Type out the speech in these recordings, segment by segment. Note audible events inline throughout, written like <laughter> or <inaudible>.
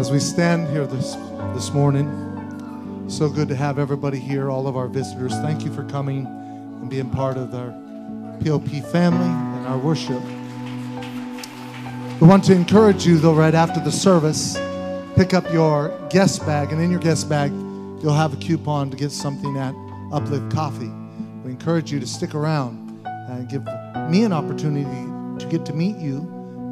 As we stand here this, this morning, so good to have everybody here, all of our visitors. Thank you for coming and being part of our POP family and our worship. We want to encourage you, though, right after the service, pick up your guest bag, and in your guest bag, you'll have a coupon to get something at Uplift Coffee. We encourage you to stick around and give me an opportunity to get to meet you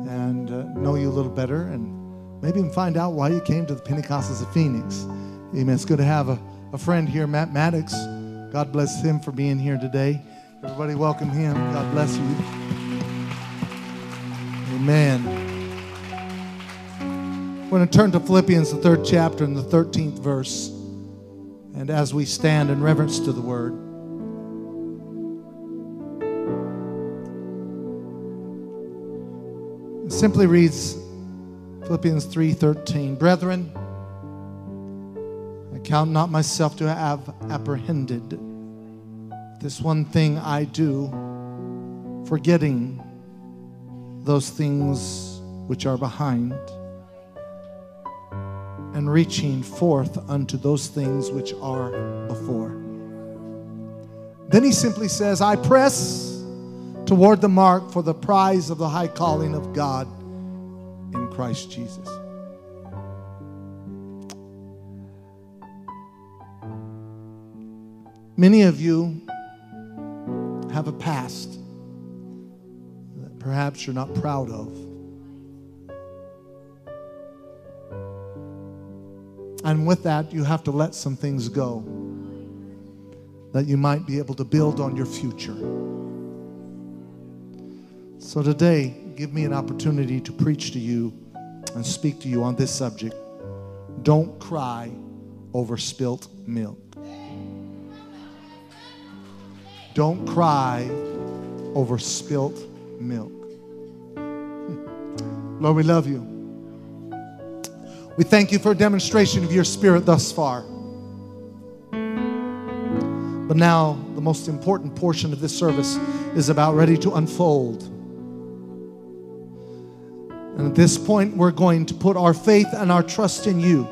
and uh, know you a little better and maybe even find out why you came to the Pentecostals of Phoenix. Amen. It's good to have a, a friend here, Matt Maddox. God bless him for being here today. Everybody welcome him. God bless you. Amen. We're going to turn to Philippians, the third chapter, and the 13th verse. And as we stand in reverence to the word, it simply reads Philippians 3:13. Brethren, I count not myself to have apprehended. This one thing I do, forgetting those things which are behind and reaching forth unto those things which are before. Then he simply says, I press toward the mark for the prize of the high calling of God in Christ Jesus. Many of you have a past that perhaps you're not proud of. And with that, you have to let some things go that you might be able to build on your future. So today, give me an opportunity to preach to you and speak to you on this subject. Don't cry over spilt milk. Don't cry over spilt milk. <laughs> Lord, we love you. We thank you for a demonstration of your spirit thus far. But now, the most important portion of this service is about ready to unfold. And at this point, we're going to put our faith and our trust in you.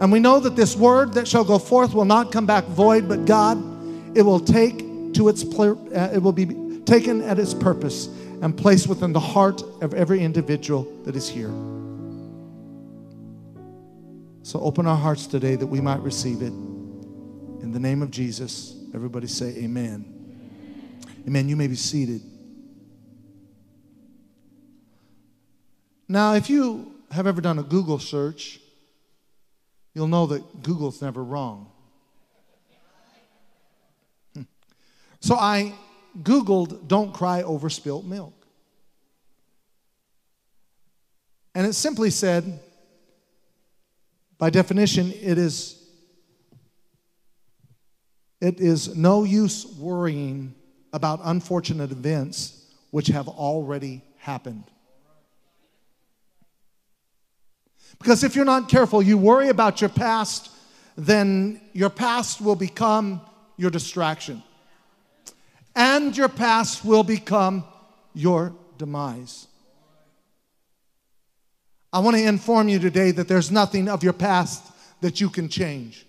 And we know that this word that shall go forth will not come back void, but God, it will take to its uh, it will be taken at its purpose and placed within the heart of every individual that is here. So open our hearts today that we might receive it. In the name of Jesus, everybody say amen. Amen. You may be seated. Now, if you have ever done a Google search, you'll know that Google's never wrong. <laughs> So I Googled, don't cry over spilt milk. And it simply said, by definition, it is, it is no use worrying about unfortunate events which have already happened. Because if you're not careful, you worry about your past, then your past will become your distraction. And your past will become your demise. I want to inform you today that there's nothing of your past that you can change.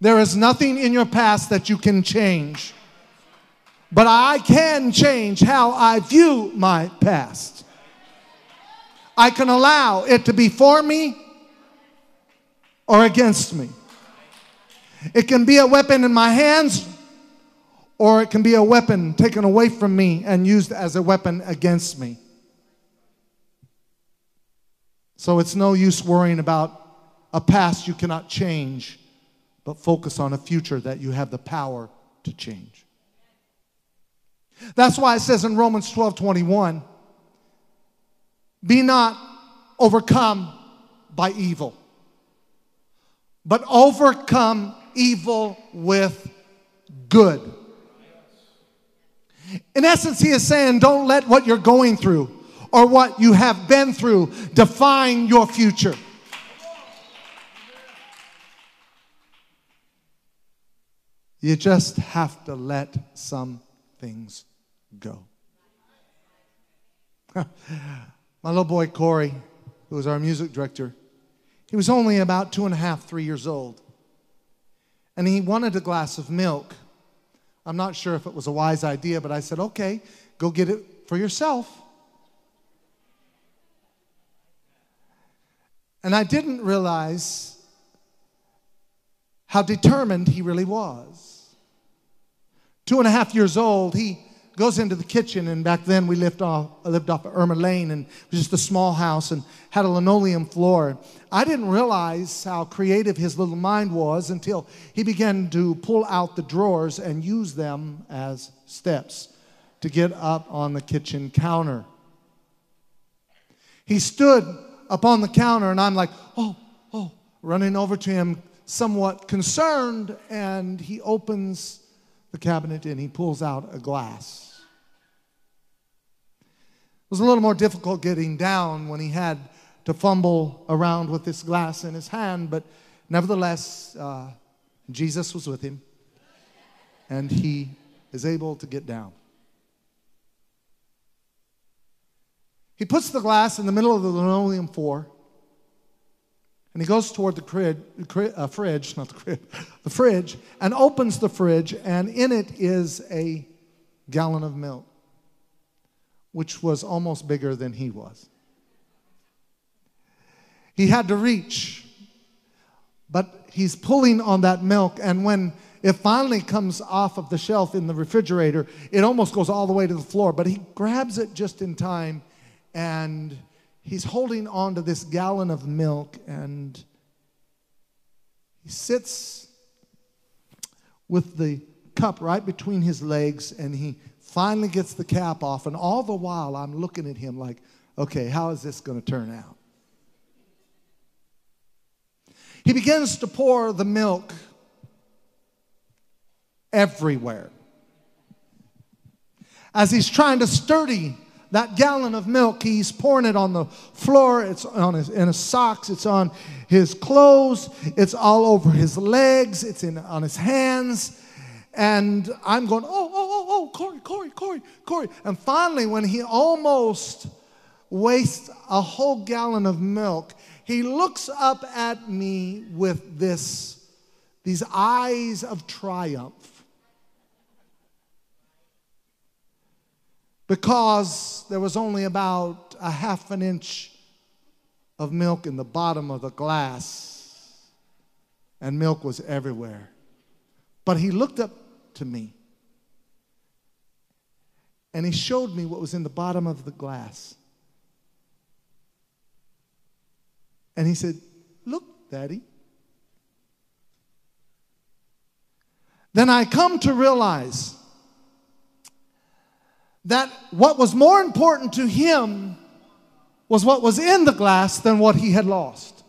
There is nothing in your past that you can change. But I can change how I view my past. I can allow it to be for me or against me. It can be a weapon in my hands or it can be a weapon taken away from me and used as a weapon against me. So it's no use worrying about a past you cannot change, but focus on a future that you have the power to change. That's why it says in Romans 12 21, be not overcome by evil, but overcome evil with good. In essence, he is saying, don't let what you're going through or what you have been through define your future. You just have to let some things go. <laughs> My little boy Corey, who was our music director, he was only about two and a half, three years old. And he wanted a glass of milk. I'm not sure if it was a wise idea, but I said, okay, go get it for yourself. And I didn't realize how determined he really was. Two and a half years old, he goes into the kitchen, and back then we lived off, lived off of Irma Lane, and it was just a small house and had a linoleum floor. I didn't realize how creative his little mind was until he began to pull out the drawers and use them as steps to get up on the kitchen counter. He stood up on the counter, and I'm like, oh, oh, running over to him, somewhat concerned, and he opens the cabinet and he pulls out a glass. It was a little more difficult getting down when he had to fumble around with this glass in his hand, but nevertheless, uh, Jesus was with him and he is able to get down. He puts the glass in the middle of the linoleum floor, and he goes toward the uh, fridge, not the crib, <laughs> the fridge, and opens the fridge, and in it is a gallon of milk, which was almost bigger than he was. He had to reach, but he's pulling on that milk, and when it finally comes off of the shelf in the refrigerator, it almost goes all the way to the floor, but he grabs it just in time and he's holding on to this gallon of milk and he sits with the cup right between his legs and he finally gets the cap off. And all the while i'm looking at him like okay how is this going to turn out? He begins to pour the milk everywhere. As he's trying to sturdy that gallon of milk, he's pouring it on the floor, it's on his, in his socks, it's on his clothes, it's all over his legs, it's in, on his hands. And I'm going, oh, oh, oh, oh, Corey, Corey, Corey, Corey. And finally, when he almost wastes a whole gallon of milk, he looks up at me with this, these eyes of triumph. Because there was only about a half an inch of milk in the bottom of the glass, and milk was everywhere. But he looked up to me and he showed me what was in the bottom of the glass. And he said, Look, Daddy. Then I come to realize that what was more important to him was what was in the glass than what he had lost.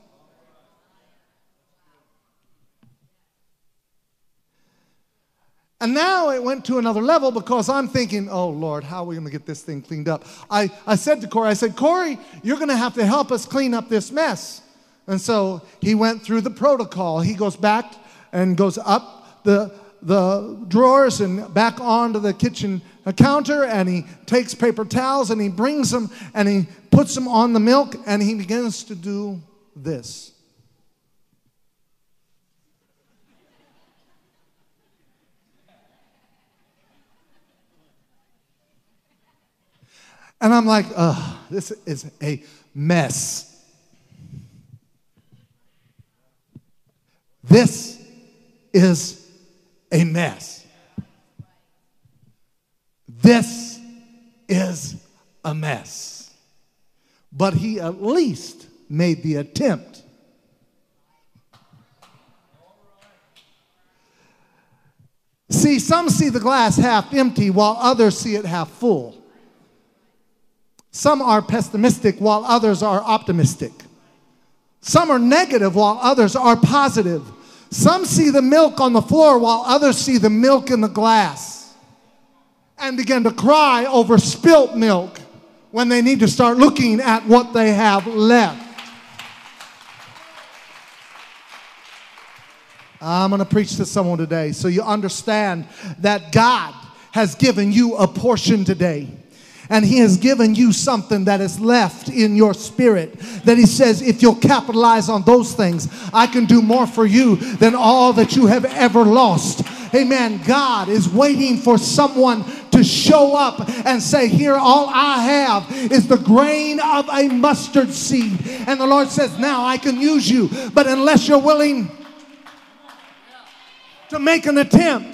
And now it went to another level because I'm thinking, oh Lord, how are we going to get this thing cleaned up? I, I said to Corey, I said, Corey, you're going to have to help us clean up this mess. And so he went through the protocol. He goes back and goes up the, the drawers and back onto the kitchen counter and he takes paper towels and he brings them and he puts them on the milk and he begins to do this. And I'm like, oh, this is a mess. This is a mess. This is a mess. But he at least made the attempt. See, some see the glass half empty while others see it half full. Some are pessimistic while others are optimistic. Some are negative while others are positive. Some see the milk on the floor while others see the milk in the glass and begin to cry over spilt milk when they need to start looking at what they have left. I'm going to preach to someone today so you understand that God has given you a portion today. And He has given you something that is left in your spirit. That He says, if you'll capitalize on those things, I can do more for you than all that you have ever lost. Amen. God is waiting for someone to show up and say, Here, all I have is the grain of a mustard seed. And the Lord says, Now I can use you. But unless you're willing to make an attempt,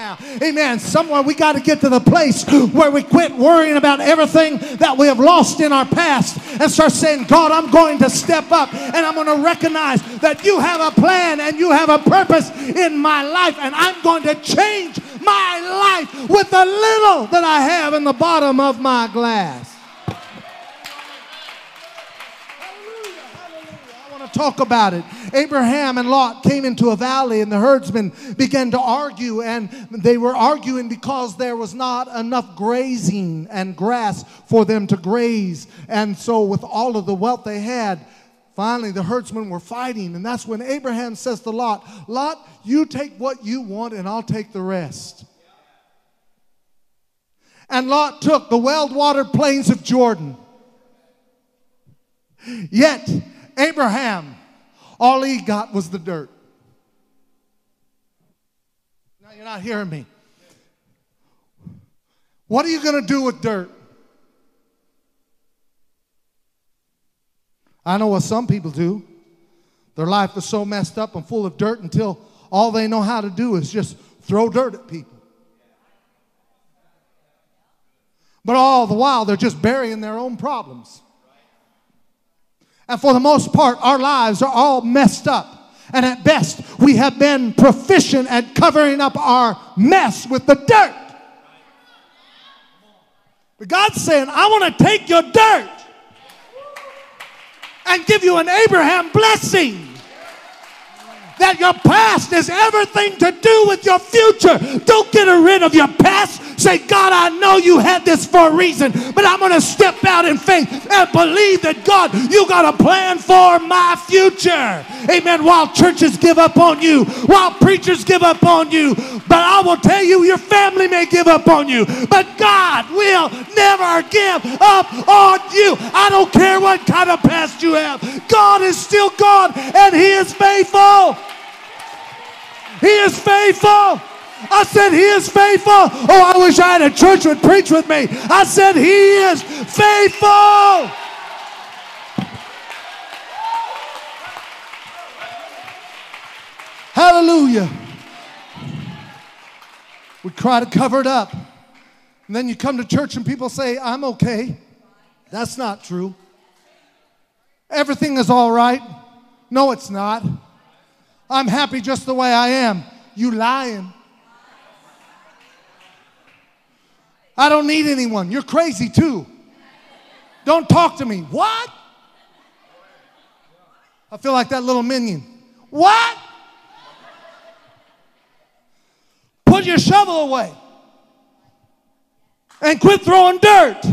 now. Amen. Somewhere we got to get to the place where we quit worrying about everything that we have lost in our past and start saying, God, I'm going to step up and I'm going to recognize that you have a plan and you have a purpose in my life and I'm going to change my life with the little that I have in the bottom of my glass. Talk about it. Abraham and Lot came into a valley, and the herdsmen began to argue, and they were arguing because there was not enough grazing and grass for them to graze. And so, with all of the wealth they had, finally the herdsmen were fighting. And that's when Abraham says to Lot, Lot, you take what you want, and I'll take the rest. And Lot took the well watered plains of Jordan. Yet Abraham, all he got was the dirt. Now you're not hearing me. What are you going to do with dirt? I know what some people do. Their life is so messed up and full of dirt until all they know how to do is just throw dirt at people. But all the while, they're just burying their own problems. And for the most part, our lives are all messed up. And at best, we have been proficient at covering up our mess with the dirt. But God's saying, I want to take your dirt and give you an Abraham blessing. That your past is everything to do with your future. Don't get rid of your past. Say, God, I know you had this for a reason, but I'm going to step out in faith and believe that, God, you got a plan for my future. Amen. While churches give up on you, while preachers give up on you, but I will tell you, your family may give up on you, but God will never give up on you. I don't care what kind of past you have. God is still God and He is faithful. He is faithful. I said, He is faithful. Oh, I wish I had a church would preach with me. I said, He is faithful. Hallelujah. We try to cover it up. And then you come to church and people say, I'm okay. That's not true. Everything is all right. No, it's not. I'm happy just the way I am. You lying. I don't need anyone. You're crazy too. Don't talk to me. What? I feel like that little minion. What? Put your shovel away and quit throwing dirt.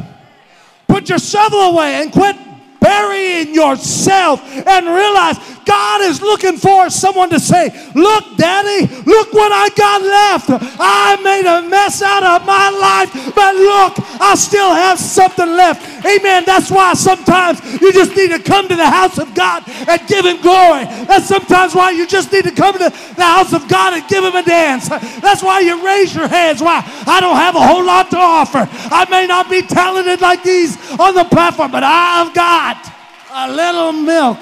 Put your shovel away and quit burying yourself and realize God is looking for someone to say, Look, Daddy, look what I got left. I made a mess out of my life, but look, I still have something left. Amen. That's why sometimes you just need to come to the house of God and give Him glory. That's sometimes why you just need to come to the house of God and give Him a dance. That's why you raise your hands. Why? I don't have a whole lot to offer. I may not be talented like these on the platform, but I've got a little milk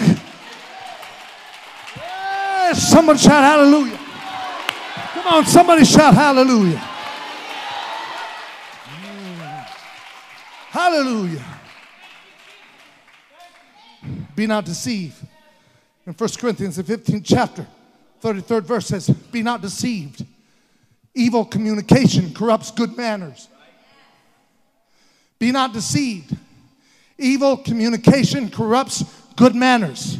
Somebody shout hallelujah. Come on, somebody shout hallelujah. Hallelujah. Be not deceived. In 1 Corinthians, the 15th chapter, 33rd verse says, Be not deceived. Evil communication corrupts good manners. Be not deceived. Evil communication corrupts good manners.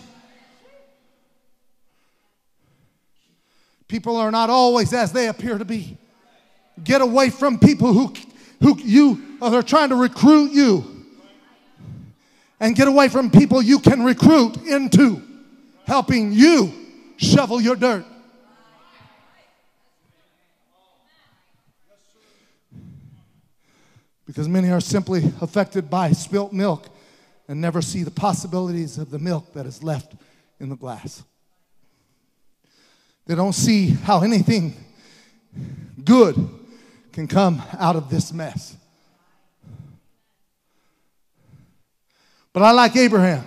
People are not always as they appear to be. Get away from people who, who you uh, are trying to recruit you. And get away from people you can recruit into helping you shovel your dirt. Because many are simply affected by spilt milk and never see the possibilities of the milk that is left in the glass. They don't see how anything good can come out of this mess. But I like Abraham.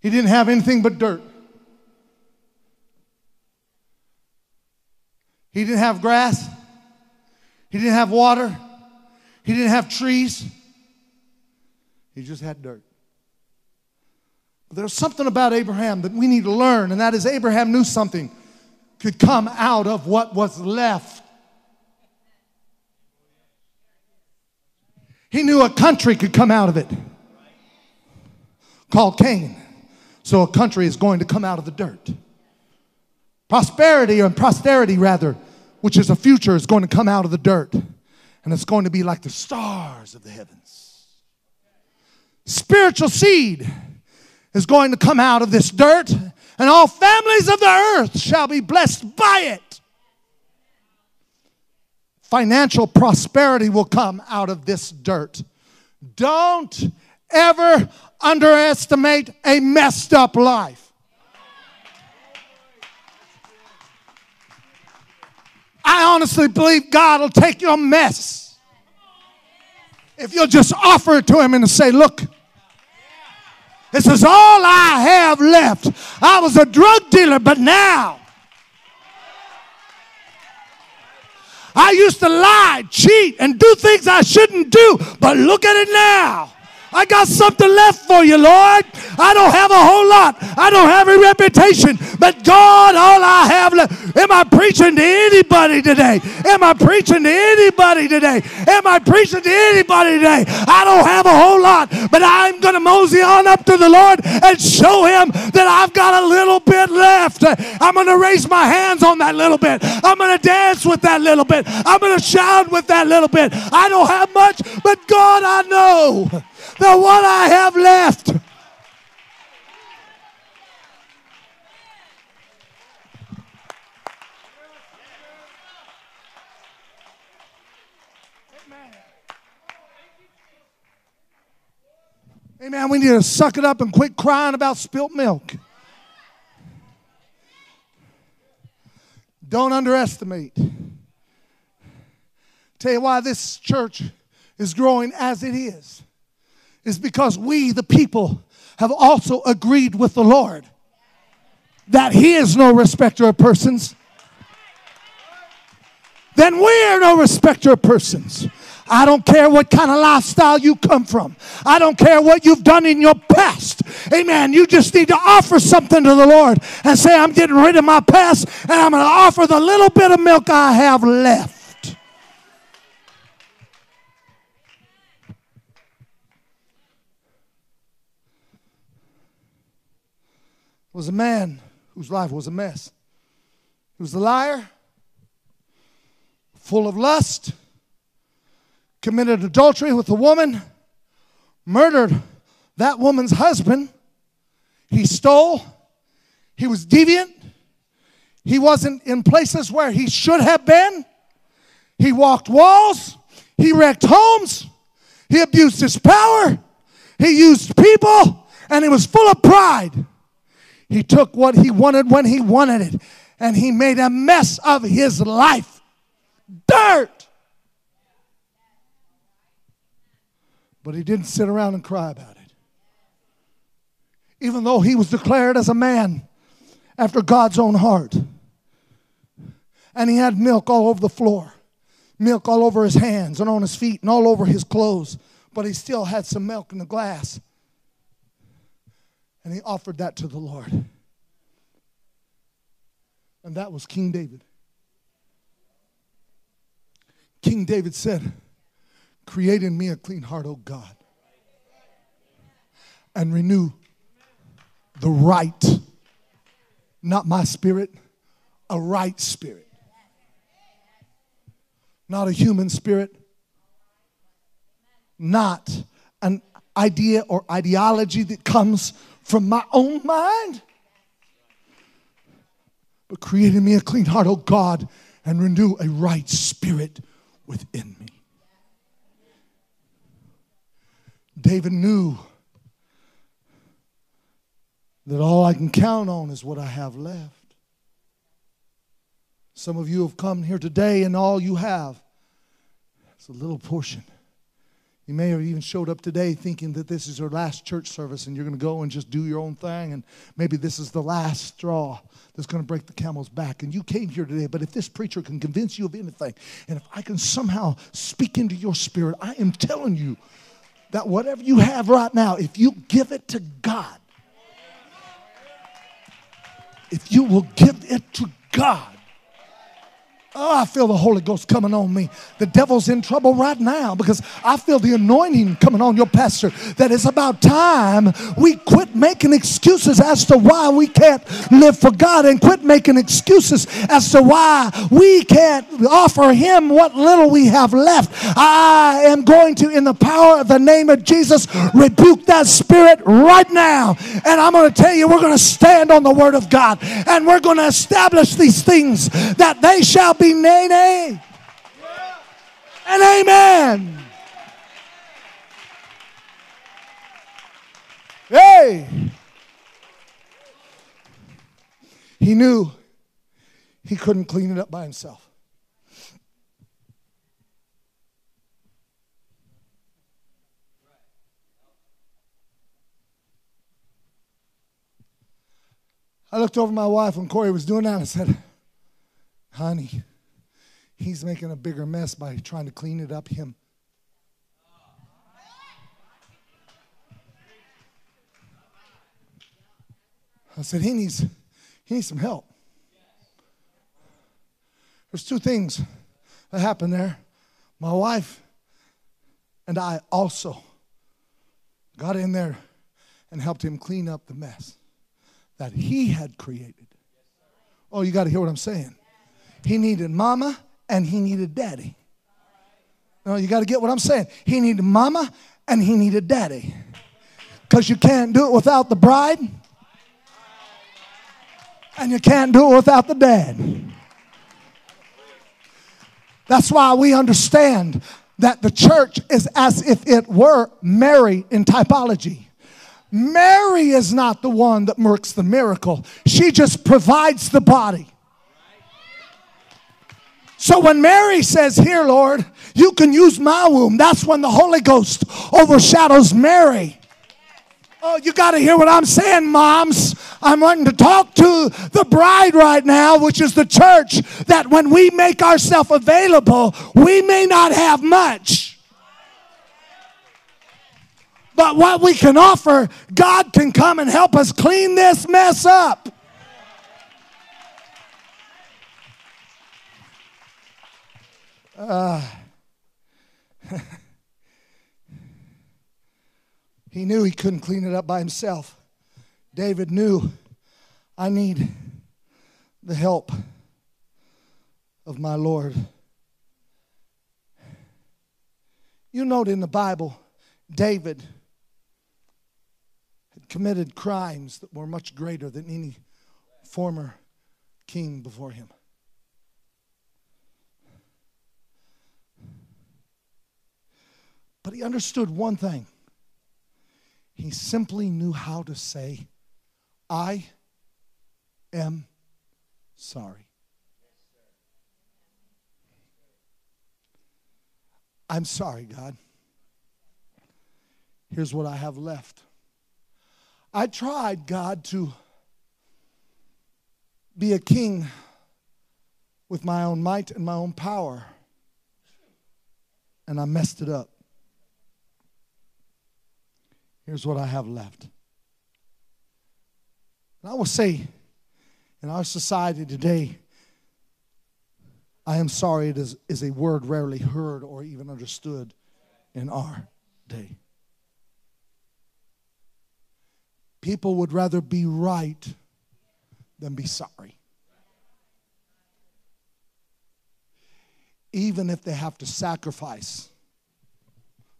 He didn't have anything but dirt. He didn't have grass. He didn't have water. He didn't have trees. He just had dirt. There's something about Abraham that we need to learn, and that is Abraham knew something could come out of what was left. He knew a country could come out of it called Cain. So a country is going to come out of the dirt. Prosperity, or posterity rather, which is a future, is going to come out of the dirt. And it's going to be like the stars of the heavens. Spiritual seed is going to come out of this dirt, and all families of the earth shall be blessed by it. Financial prosperity will come out of this dirt. Don't ever underestimate a messed up life. I honestly believe God will take your mess if you'll just offer it to Him and say, Look, this is all I have left. I was a drug dealer, but now I used to lie, cheat, and do things I shouldn't do, but look at it now. I got something left for you, Lord. I don't have a whole lot. I don't have a reputation, but God, all I have left. Am I preaching to anybody today? Am I preaching to anybody today? Am I preaching to anybody today? I don't have a whole lot, but I'm going to mosey on up to the Lord and show him that I've got a little bit left. I'm going to raise my hands on that little bit. I'm going to dance with that little bit. I'm going to shout with that little bit. I don't have much, but God, I know the what I have left. Amen. We need to suck it up and quit crying about spilt milk. Don't underestimate. Tell you why this church is growing as it is is because we, the people, have also agreed with the Lord that He is no respecter of persons. Then we are no respecter of persons. I don't care what kind of lifestyle you come from. I don't care what you've done in your past. Amen. You just need to offer something to the Lord and say, I'm getting rid of my past and I'm going to offer the little bit of milk I have left. Was a man whose life was a mess. He was a liar, full of lust, committed adultery with a woman, murdered that woman's husband. He stole, he was deviant, he wasn't in places where he should have been. He walked walls, he wrecked homes, he abused his power, he used people, and he was full of pride. He took what he wanted when he wanted it, and he made a mess of his life. Dirt. But he didn't sit around and cry about it. Even though he was declared as a man after God's own heart. And he had milk all over the floor, milk all over his hands and on his feet and all over his clothes. But he still had some milk in the glass. And he offered that to the Lord. And that was King David. King David said, Create in me a clean heart, O God, and renew the right, not my spirit, a right spirit. Not a human spirit, not an idea or ideology that comes from my own mind, but create in me a clean heart, O oh God, and renew a right spirit within me. David knew that all I can count on is what I have left. Some of you have come here today, and all you have is a little portion you may have even showed up today thinking that this is your last church service and you're going to go and just do your own thing, and maybe this is the last straw that's going to break the camel's back. And you came here today, but if this preacher can convince you of anything, and if I can somehow speak into your spirit, I am telling you that whatever you have right now, if you give it to God, if you will give it to God, Oh, I feel the Holy Ghost coming on me. The devil's in trouble right now because I feel the anointing coming on your pastor. That it's about time we quit making excuses as to why we can't live for God and quit making excuses as to why we can't offer Him what little we have left. I am going to, in the power of the name of Jesus, rebuke that spirit right now. And I'm going to tell you, we're going to stand on the Word of God and we're going to establish these things that they shall be nay, nay. And amen. Hey. He knew he couldn't clean it up by himself. I looked over my wife when Corey was doing that and I said, Honey, he's making a bigger mess by trying to clean it up him. I said, he needs, he needs some help. There's two things that happened there. My wife and I also got in there and helped him clean up the mess that he had created. Oh, you got to hear what I'm saying. He needed mama and he needed daddy. No, you got to get what I'm saying. He needed mama and he needed daddy. Because you can't do it without the bride, and you can't do it without the dad. That's why we understand that the church is as if it were Mary in typology. Mary is not the one that works the miracle, she just provides the body. So when Mary says, Here, Lord, you can use my womb, that's when the Holy Ghost overshadows Mary. Oh, you got to hear what I'm saying, moms. I'm wanting to talk to the bride right now, which is the church, that when we make ourselves available, we may not have much. But what we can offer, God can come and help us clean this mess up. Uh, <laughs> he knew he couldn't clean it up by himself. David knew I need the help of my Lord. You note in the Bible, David had committed crimes that were much greater than any former king before him. But he understood one thing. He simply knew how to say, I am sorry. I'm sorry, God. Here's what I have left. I tried, God, to be a king with my own might and my own power, and I messed it up. Here's what I have left. And I will say, in our society today, I am sorry it is, is a word rarely heard or even understood in our day. People would rather be right than be sorry. Even if they have to sacrifice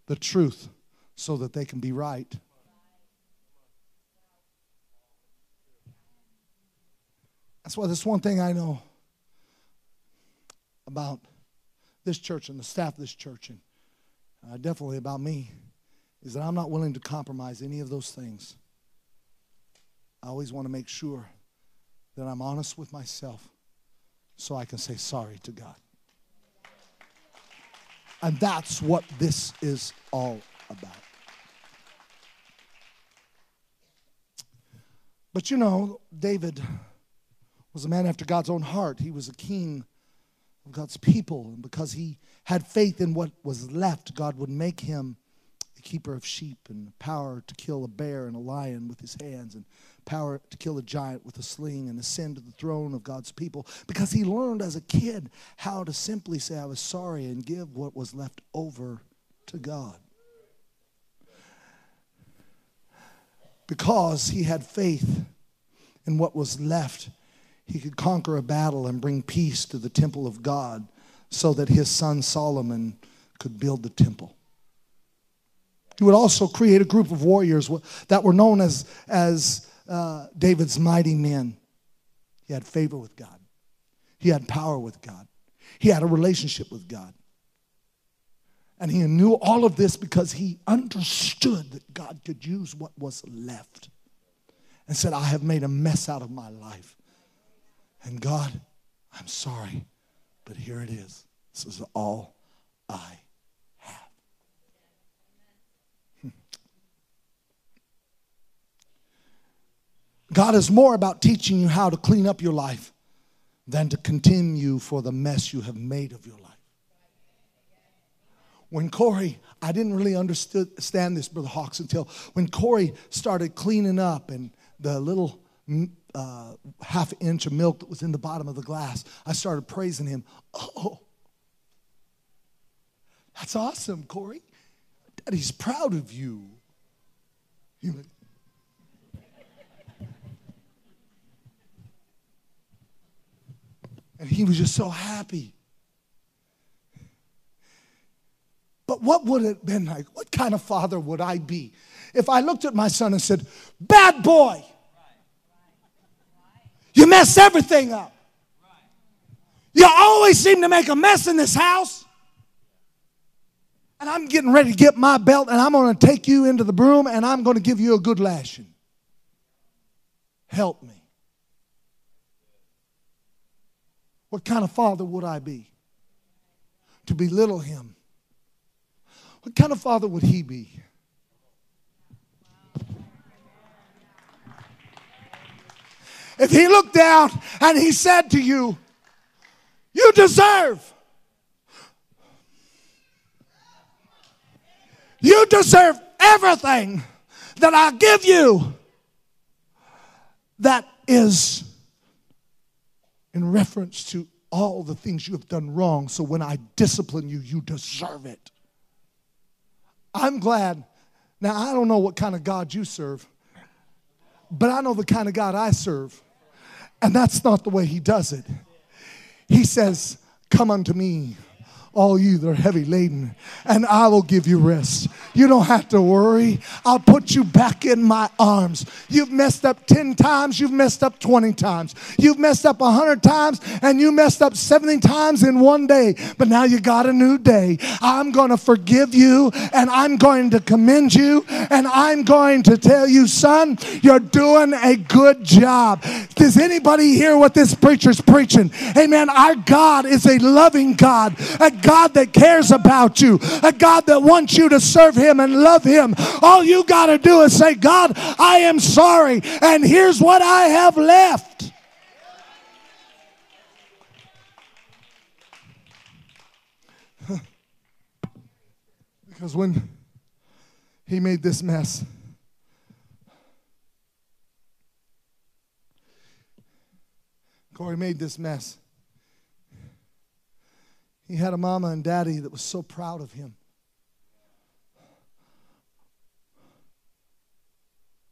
the truth so that they can be right. That's why there's one thing I know about this church and the staff of this church, and uh, definitely about me, is that I'm not willing to compromise any of those things. I always want to make sure that I'm honest with myself so I can say sorry to God. And that's what this is all about. But you know, David was a man after God's own heart. He was a king of God's people. And because he had faith in what was left, God would make him a keeper of sheep and power to kill a bear and a lion with his hands and power to kill a giant with a sling and ascend to the throne of God's people. Because he learned as a kid how to simply say, I was sorry and give what was left over to God. Because he had faith in what was left, he could conquer a battle and bring peace to the temple of God so that his son Solomon could build the temple. He would also create a group of warriors that were known as, as uh, David's mighty men. He had favor with God, he had power with God, he had a relationship with God. And he knew all of this because he understood that God could use what was left. And said, I have made a mess out of my life. And God, I'm sorry, but here it is. This is all I have. Hmm. God is more about teaching you how to clean up your life than to continue for the mess you have made of your life when Corey, I didn't really understand this, Brother Hawks, until when Corey started cleaning up and the little mm, uh, half inch of milk that was in the bottom of the glass, I started praising him. Oh, that's awesome, Corey. Daddy's proud of you. He went, and he was just so happy. But what would it have been like? What kind of father would I be if I looked at my son and said, Bad boy, you mess everything up. You always seem to make a mess in this house. And I'm getting ready to get my belt and I'm going to take you into the broom and I'm going to give you a good lashing. Help me. What kind of father would I be? To belittle him what kind of father would he be? If he looked down and he said to you, You deserve. You deserve everything that I give you that is in reference to all the things you have done wrong. So when I discipline you, you deserve it. I'm glad. Now, I don't know what kind of God you serve, but I know the kind of God I serve. And that's not the way He does it. He says, Come unto me, all you that are heavy laden, and I will give you rest. You don't have to worry. I'll put you back in my arms. You've messed up 10 times, you've messed up 20 times. You've messed up 100 times, and you messed up 70 times in one day. But now you got a new day. I'm going to forgive you, and I'm going to commend you, and I'm going to tell you, son, you're doing a good job. Does anybody hear what this preacher's preaching? Amen. Our God is a loving God, a God that cares about you, a God that wants you to serve Him and love Him. All you got to do is say, God, I am sorry, and here's what I have left. <laughs> Because when he made this mess, Corey made this mess. He had a mama and daddy that was so proud of him.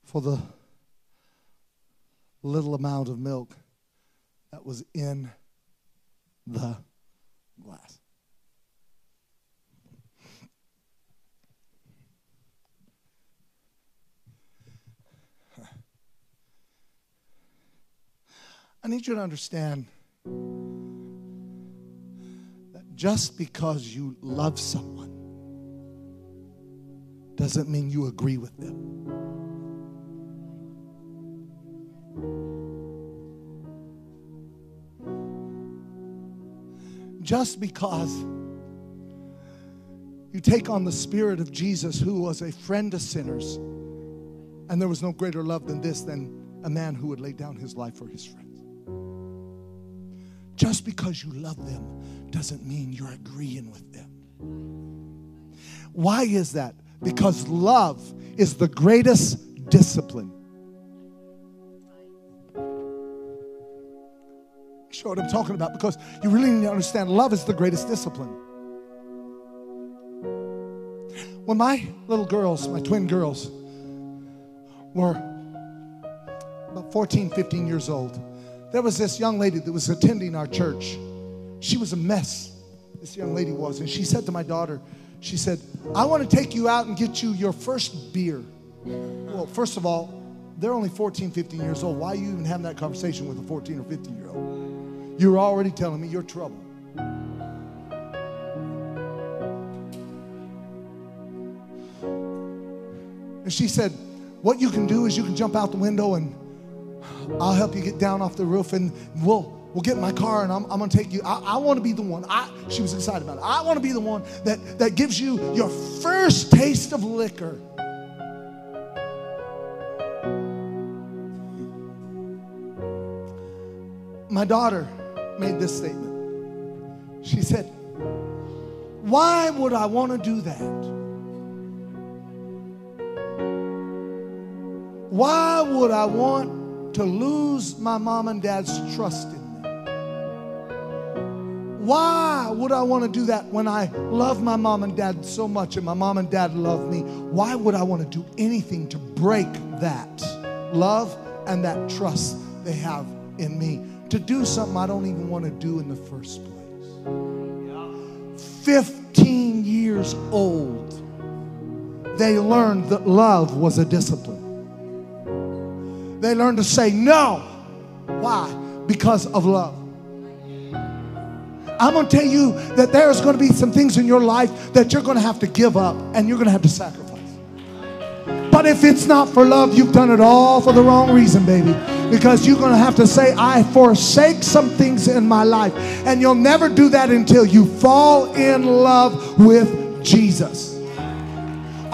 For the little amount of milk that was in the glass. I need you to understand just because you love someone doesn't mean you agree with them. Just because you take on the spirit of Jesus, who was a friend to sinners, and there was no greater love than this, than a man who would lay down his life for his friends. Just because you love them doesn't mean you're agreeing with them. Why is that? Because love is the greatest discipline. Show what I'm talking about because you really need to understand love is the greatest discipline. When my little girls, my twin girls, were about 14, 15 years old, there was this young lady that was attending our church. She was a mess, this young lady was. And she said to my daughter, she said, I want to take you out and get you your first beer. Well, first of all, they're only 14, 15 years old. Why are you even having that conversation with a 14 or 15 year old? You're already telling me you're trouble. And she said, What you can do is you can jump out the window and I'll help you get down off the roof and we'll we'll get in my car and I'm, I'm gonna take you. I, I want to be the one. I, she was excited about it. I want to be the one that, that gives you your first taste of liquor. My daughter made this statement. She said, Why would I want to do that? Why would I want to lose my mom and dad's trust in me? Why would I want to do that when I love my mom and dad so much and my mom and dad love me? Why would I want to do anything to break that love and that trust they have in me? To do something I don't even want to do in the first place. 15 years old, they learned that love was a discipline. They learn to say no. Why? Because of love. I'm going to tell you that there's going to be some things in your life that you're going to have to give up and you're going to have to sacrifice. But if it's not for love, you've done it all for the wrong reason, baby. Because you're going to have to say, I forsake some things in my life. And you'll never do that until you fall in love with Jesus.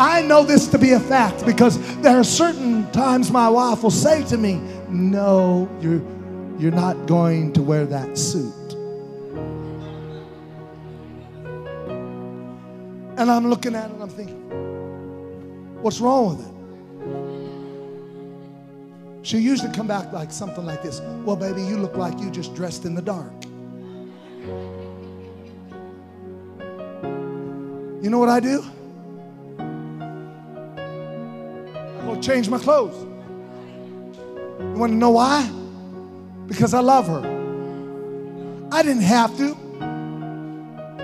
I know this to be a fact because there are certain times my wife will say to me, No, you're, you're not going to wear that suit. And I'm looking at it and I'm thinking, What's wrong with it? She'll usually come back like something like this Well, baby, you look like you just dressed in the dark. You know what I do? Change my clothes. You want to know why? Because I love her. I didn't have to.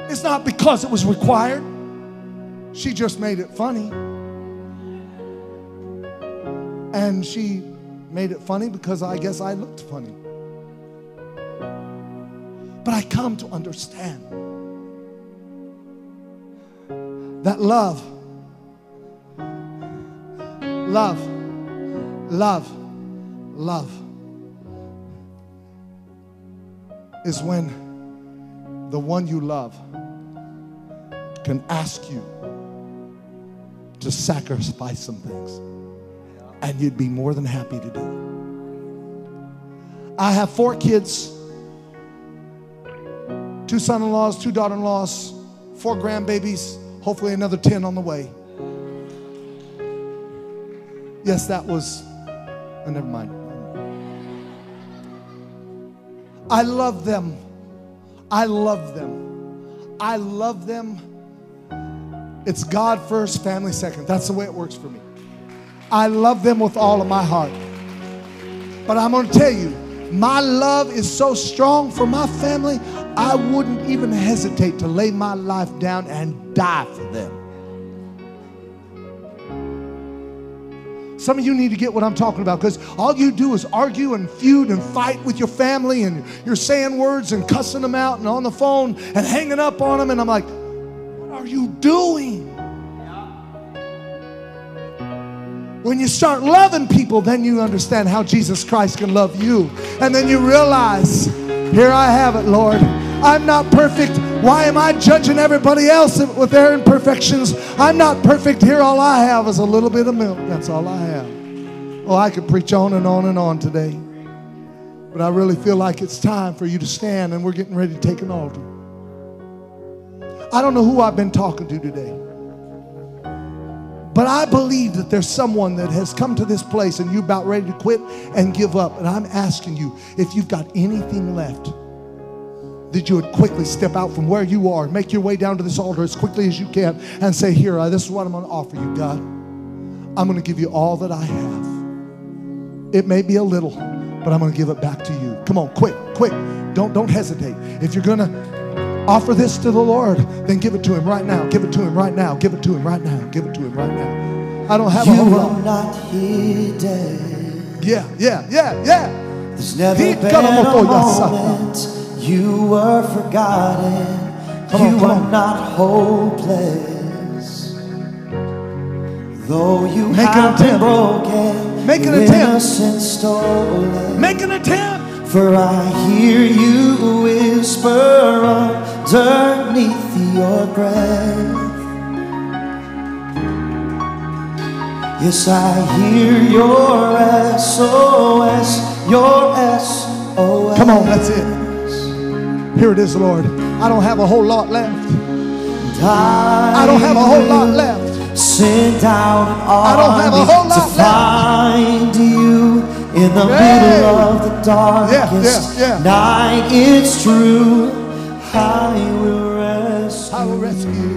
It's not because it was required. She just made it funny. And she made it funny because I guess I looked funny. But I come to understand that love Love, love, love is when the one you love can ask you to sacrifice some things, and you'd be more than happy to do it. I have four kids two son in laws, two daughter in laws, four grandbabies, hopefully another 10 on the way. Yes, that was. Oh, never mind. I love them. I love them. I love them. It's God first, family second. That's the way it works for me. I love them with all of my heart. But I'm going to tell you, my love is so strong for my family, I wouldn't even hesitate to lay my life down and die for them. Some of you need to get what I'm talking about because all you do is argue and feud and fight with your family, and you're saying words and cussing them out and on the phone and hanging up on them. And I'm like, what are you doing? When you start loving people, then you understand how Jesus Christ can love you. And then you realize, here I have it, Lord. I'm not perfect. Why am I judging everybody else with their imperfections? I'm not perfect. Here, all I have is a little bit of milk. That's all I have. Oh, I could preach on and on and on today. But I really feel like it's time for you to stand and we're getting ready to take an altar. I don't know who I've been talking to today. But I believe that there's someone that has come to this place and you're about ready to quit and give up. And I'm asking you if you've got anything left, that you would quickly step out from where you are, make your way down to this altar as quickly as you can, and say, Here, this is what I'm going to offer you, God. I'm going to give you all that I have. It may be a little, but I'm going to give it back to you. Come on, quick, quick. Don't, don't hesitate. If you're going to offer this to the Lord, then give it to Him right now. Give it to Him right now. Give it to Him right now. Give it to Him right now. I don't have you a whole lot. not hidden. Yeah, yeah, yeah, yeah. There's never He been a moment you were forgotten. Come on, you come are on. not hopeless. Though you Make an have been broken, Make an attempt. stolen. Make an attempt. For I hear you whisper underneath your breath. Yes, I hear your SOS, your SOS. Come on, that's it. Here it is, Lord. I don't have a whole lot left. I, don't have a whole lot left. Send out an I don't have a whole to lot left. find you in the Hey. middle of the darkest yeah, yeah. night. It's true, I will rescue. I will rescue